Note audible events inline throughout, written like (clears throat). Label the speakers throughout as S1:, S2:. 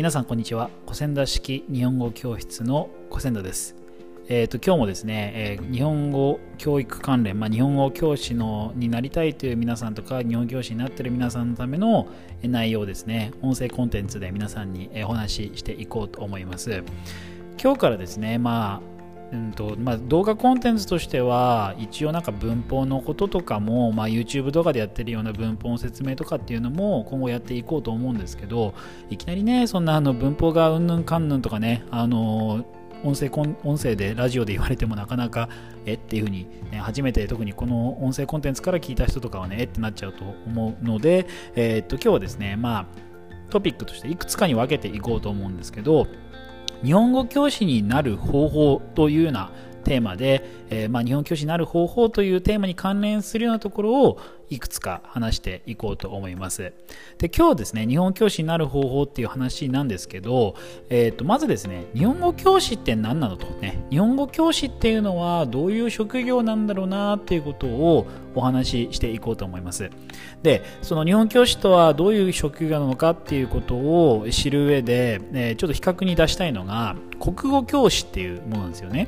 S1: 皆さんこんにちは。古仙田式日本語教室の古仙田です。えーと、今日もですね、えー、日本語教育関連、まあ、日本語教師のになりたいという皆さんとか日本教師になっている皆さんのための内容ですね音声コンテンツで皆さんにお話ししていこうと思います。今日からですね、まあうんとまあ、動画コンテンツとしては一応なんか文法のこととかも、まあ、YouTube 動画でやってるような文法の説明とかっていうのも今後やっていこうと思うんですけどいきなりねそんなあの文法がうんぬんかんぬんとかねあの音声音声でラジオで言われてもなかなかえっていうふうに、ね、初めて特にこの音声コンテンツから聞いた人とかはねえってなっちゃうと思うので、えー、っと今日はですねまあトピックとしていくつかに分けていこうと思うんですけど日本語教師になる方法というようなテーマで、えー、まあ、日本教師になる方法というテーマに関連するようなところをいくつか話していこうと思います。で今日ですね日本教師になる方法っていう話なんですけど、えー、とまずですね日本語教師って何なのとね日本語教師っていうのはどういう職業なんだろうなっていうことをお話ししていこうと思います。でその日本教師とはどういう職業なのかっていうことを知る上で、えー、ちょっと比較に出したいのが国語教師っていうものなんですよね。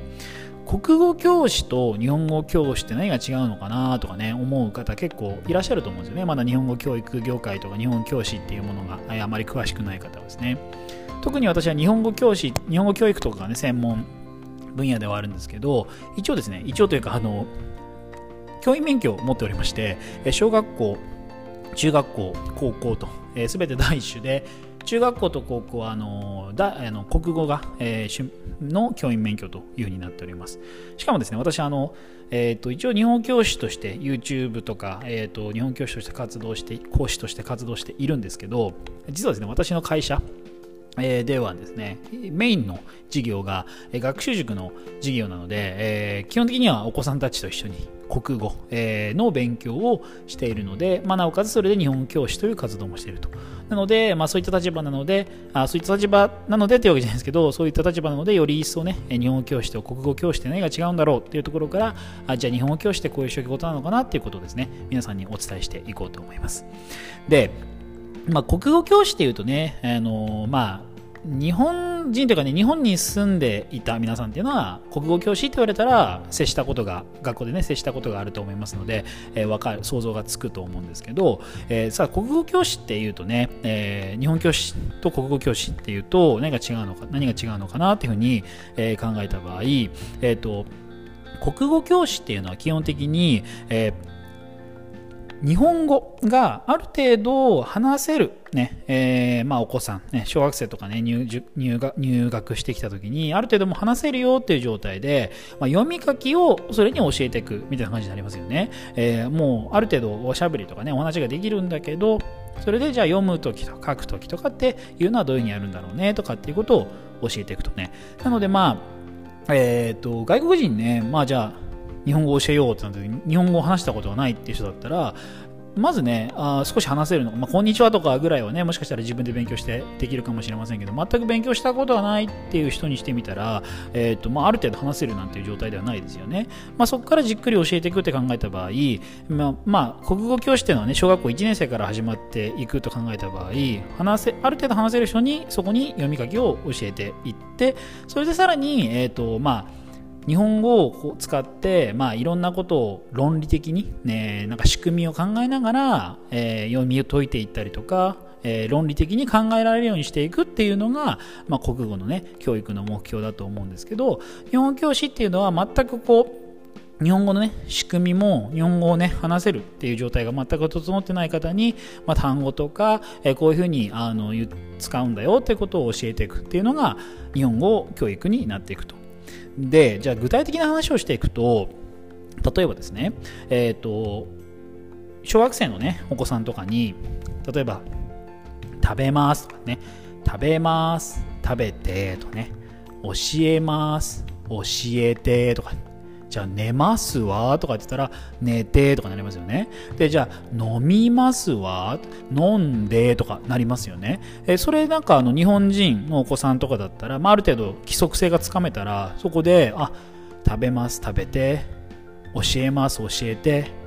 S1: 国語教師と日本語教師って何が違うのかなとかね思う方結構いらっしゃると思うんですよね。まだ日本語教育業界とか日本教師っていうものがあまり詳しくない方はですね。特に私は日本語教師日本語教育とかがね専門分野ではあるんですけど一応ですね一応というかあの教員免許を持っておりまして小学校中学校高校と、えー、全て第一種で中学校と高校はあのだあの国語が、えー、の教員免許というふうになっております。しかもですね、私あの、えーと、一応日本教師として YouTube とか、えーと、日本教師として活動して講師として活動しているんですけど実はですね私の会社えではですね、メインの授業が学習塾の授業なので、えー、基本的にはお子さんたちと一緒に国語、え、の勉強をしているので、まあ、なおかつそれで日本教師という活動もしていると。なので、まあ、そういった立場なのであ、そういった立場なのでというわけじゃないですけど、そういった立場なので、より一層ね、日本語教師と国語教師って何が違うんだろうっていうところから、あじゃあ日本語教師ってこういう仕事なのかなっていうことをですね、皆さんにお伝えしていこうと思います。で、まあ、国語教師っていうとね、あのまあ、日本人というかね日本に住んでいた皆さんっていうのは国語教師って言われたら接したことが学校でね接したことがあると思いますので、えー、分かる想像がつくと思うんですけど、えー、さあ国語教師っていうとね、えー、日本教師と国語教師っていうと何が違うのか何が違うのかなっていうふうに、え、考えた場合、えー、と国語教師っていうのは基本的に、えー日本語がある程度話せる、ねえーまあ、お子さん、ね、小学生とか、ね、入学入学してきた時にある程度も話せるよっていう状態で、まあ、読み書きをそれに教えていくみたいな感じになりますよね、えー、もうある程度おしゃべりとかねお話ができるんだけどそれでじゃあ読む時とか書く時とかっていうのはどういうふうにやるんだろうねとかっていうことを教えていくとね。なのでまあえっ、ー、と外国人ねまあじゃあ日本語を教えようってなった時に日本語を話したことがないっていう人だったらまずねあ少し話せるのまあ、こんにちはとかぐらいはねもしかしたら自分で勉強してできるかもしれませんけど全く勉強したことがないっていう人にしてみたら、えーとまあ、ある程度話せるなんていう状態ではないですよね、まあ、そこからじっくり教えていくって考えた場合、まあ、まあ、国語教師っていうのはね小学校1年生から始まっていくと考えた場合話せある程度話せる人にそこに読み書きを教えていってそれでさらに、えーとまあ日本語を使って、まあ、いろんなことを論理的に、ね、なんか仕組みを考えながら、えー、読み解いていったりとか、えー、論理的に考えられるようにしていくっていうのが、まあ、国語のね教育の目標だと思うんですけど日本教師っていうのは全くこう日本語のね仕組みも日本語をね話せるっていう状態が全く整ってない方に、まあ、単語とか、えー、こういうふうにあの使うんだよってことを教えていくっていうのが日本語教育になっていくと。でじゃあ具体的な話をしていくと例えばですねえっ、ー、と小学生のねお子さんとかに例えば食べますとかね食べます食べてとかね教えます教えてとかじゃあ寝ますわとか言ってたら寝てとかなりますよね。で、じゃあ飲みますわ飲んでとかなりますよね。えそれなんかあの日本人のお子さんとかだったら、まあ、ある程度規則性がつかめたらそこで、あ、食べます食べて教えます教えて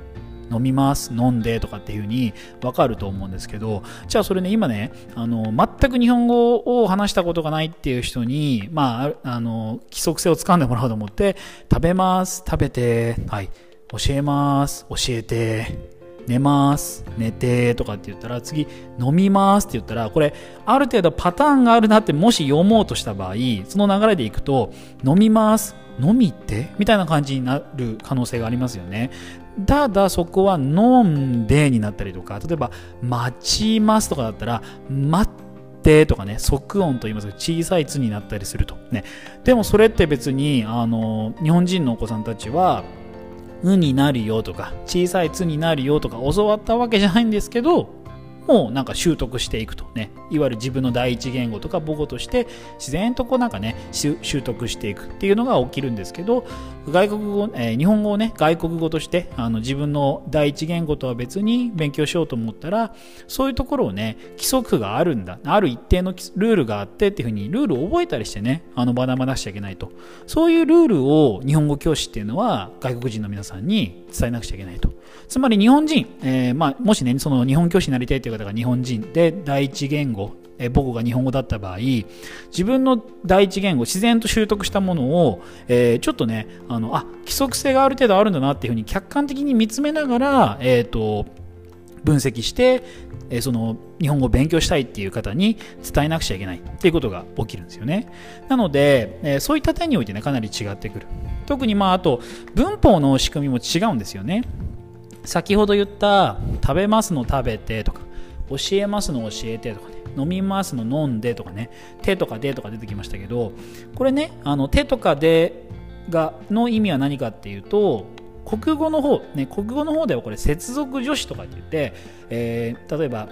S1: 飲みます飲んでとかっていう風に分かると思うんですけどじゃあそれね今ねあの全く日本語を話したことがないっていう人にまああの規則性をつかんでもらおうと思って食べます食べてはい教えます教えて寝ます寝てとかって言ったら次飲みますって言ったらこれある程度パターンがあるなってもし読もうとした場合その流れでいくと飲みます飲みって？みたいな感じになる可能性がありますよね。ただそこは飲んでになったりとか例えば待ちますとかだったら待ってとかね即音と言いますか小さい「つ」になったりすると。ね。でもそれって別にあの日本人のお子さんたちはうになるよとか小さいつになるよとか教わったわけじゃないんですけどもうなんか習得していくとねいわゆる自分の第一言語とか母語として自然とこうなんかね習得していくっていうのが起きるんですけど外国語、えー、日本語をね外国語としてあの自分の第一言語とは別に勉強しようと思ったらそういうところをね規則があるんだある一定のルールがあってっていうふうにルールを覚えたりしてねあの学ばなくちゃいけないと。そういうルールを日本語教師っていうのは外国人の皆さんに伝えなくちゃいけないと。つまり日本人、えー、まあ、もしねその日本教師になりたいという方が日本人で第一言語え母語が日本語だった場合自分の第一言語自然と習得したものを、えー、ちょっとねあのあ規則性がある程度あるんだなっていうふうに客観的に見つめながら、えーと、分析して、えー、その日本語を勉強したいっていう方に伝えなくちゃいけないっていうことが起きるんですよね。なので、えー、そういった点においてねかなり違ってくる。特にまああと文法の仕組みも違うんですよね。先ほど言った食べますの食べてとか教えますの教えてとかね。飲みますの飲んでとかね手とかでとか出てきましたけどこれねあの手とかでがの意味は何かっていうと国語の方ね国語の方ではこれ接続助詞とかって言って、えー、例えば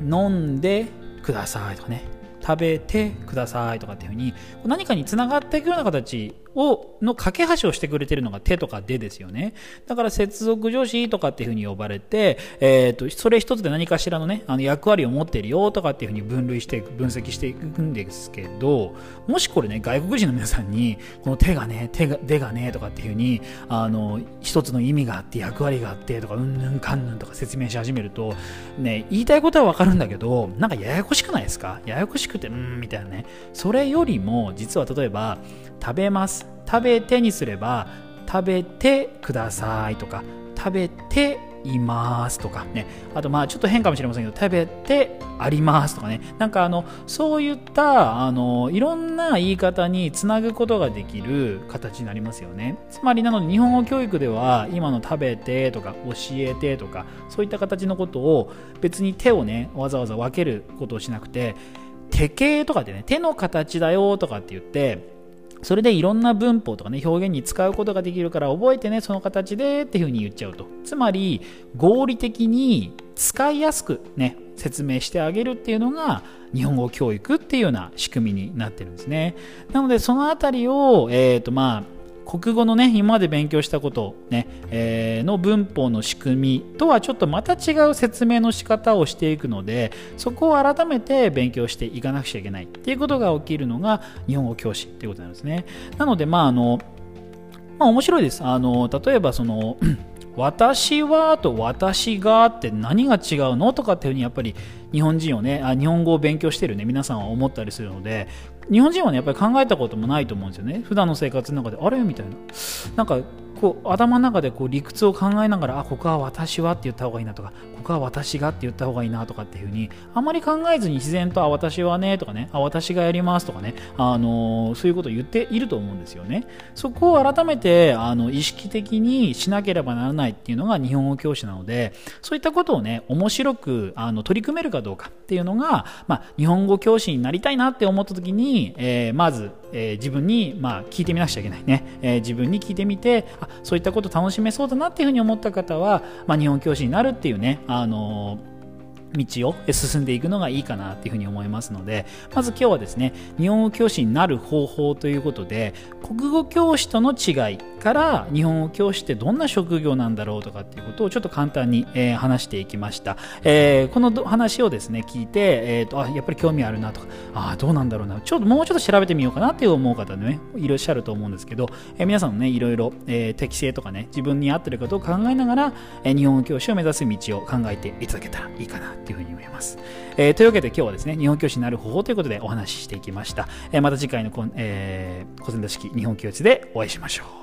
S1: 飲んでくださいとかね食べてくださいとかっていうふうに何かにつながっていくような形をの架け橋をしてくれてるのが手とかでですよね。だから接続助詞とかっていうふうに呼ばれて、えーと、それ一つで何かしらのねあの役割を持っているよとかっていうふうに分類していく分析していくんですけどもしこれね外国人の皆さんにこの手がね手が手がねとかっていうふうにあの一つの意味があって役割があってとかうんぬんかんぬんとか説明し始めるとね言いたいことはわかるんだけどなんかややこしくないですか？ややこしくてうんみたいなね。それよりも実は例えば食べます。食べてにすれば食べてくださいとか食べていますとかね。あとまあちょっと変かもしれませんけど食べてありますとかね。なんかあのそういったあのいろんな言い方につなぐことができる形になりますよね。つまりなので日本語教育では今の食べてとか教えてとかそういった形のことを別に手をねわざわざ分けることをしなくて手形とかでね手の形だよとかって言ってそれでいろんな文法とかね表現に使うことができるから覚えてねその形でっていうふうに言っちゃうと。つまり合理的に使いやすくね説明してあげるっていうのが日本語教育っていうような仕組みになってるんですね。なのでそのあたりをえっ、ー、とまあ国語のね今まで勉強したことね、えー、の文法の仕組みとはちょっとまた違う説明の仕方をしていくのでそこを改めて勉強していかなくちゃいけないっていうことが起きるのが日本語教師っていうことなんですね。なのでまああのまあ面白いです。あの例えばその (clears throat) 私はと私がって何が違うの？とかっていうふうにやっぱり日本人をねあ日本語を勉強してるね皆さんは思ったりするので日本人はねやっぱり考えたこともないと思うんですよね。普段の生活の中であれ？みたいな。なんかこう頭の中でこう理屈を考えながらあここは私はって言った方がいいなとか。ここは私がって言った方がいいなとかっていうふうにあまり考えずに自然とあ私はねとかねあ私がやりますとかね、あのー、そういうことを言っていると思うんですよね。そこを改めてあの意識的にしなければならないっていうのが日本語教師なのでそういったことをね面白くあの取り組めるかどうかっていうのが、まあ、日本語教師になりたいなって思った時に、えー、まず、えー、自分に、まあ、聞いてみなくちゃいけないね、え自分に聞いてみてあそういったこと楽しめそうだなっていうふうに思った方は、まあ、日本教師になるっていうね、あの道を進んでいくのがいいかなっていうふうに思いますのでまず今日はですね日本語教師になる方法ということで国語教師との違いから日本語教師ってどんな職業なんだろうとかっていうことをちょっと簡単に、えー、話していきました、えー、この話をですね聞いて、えーと、あやっぱり興味あるなとかあどうなんだろうな。ちょっともうちょっと調べてみようかなって思う方ねいらっしゃると思うんですけど、えー、皆さんもねいろいろ、えー、適性とかね自分に合ってることを考えながら、えー、日本語教師を目指す道を考えていただけたらいいかなっていうふうに思います、えー、というわけで今日はですね日本教師になる方法ということでお話ししていきました、えー、また次回のこ、えー、小仙田式日本教室でお会いしましょう。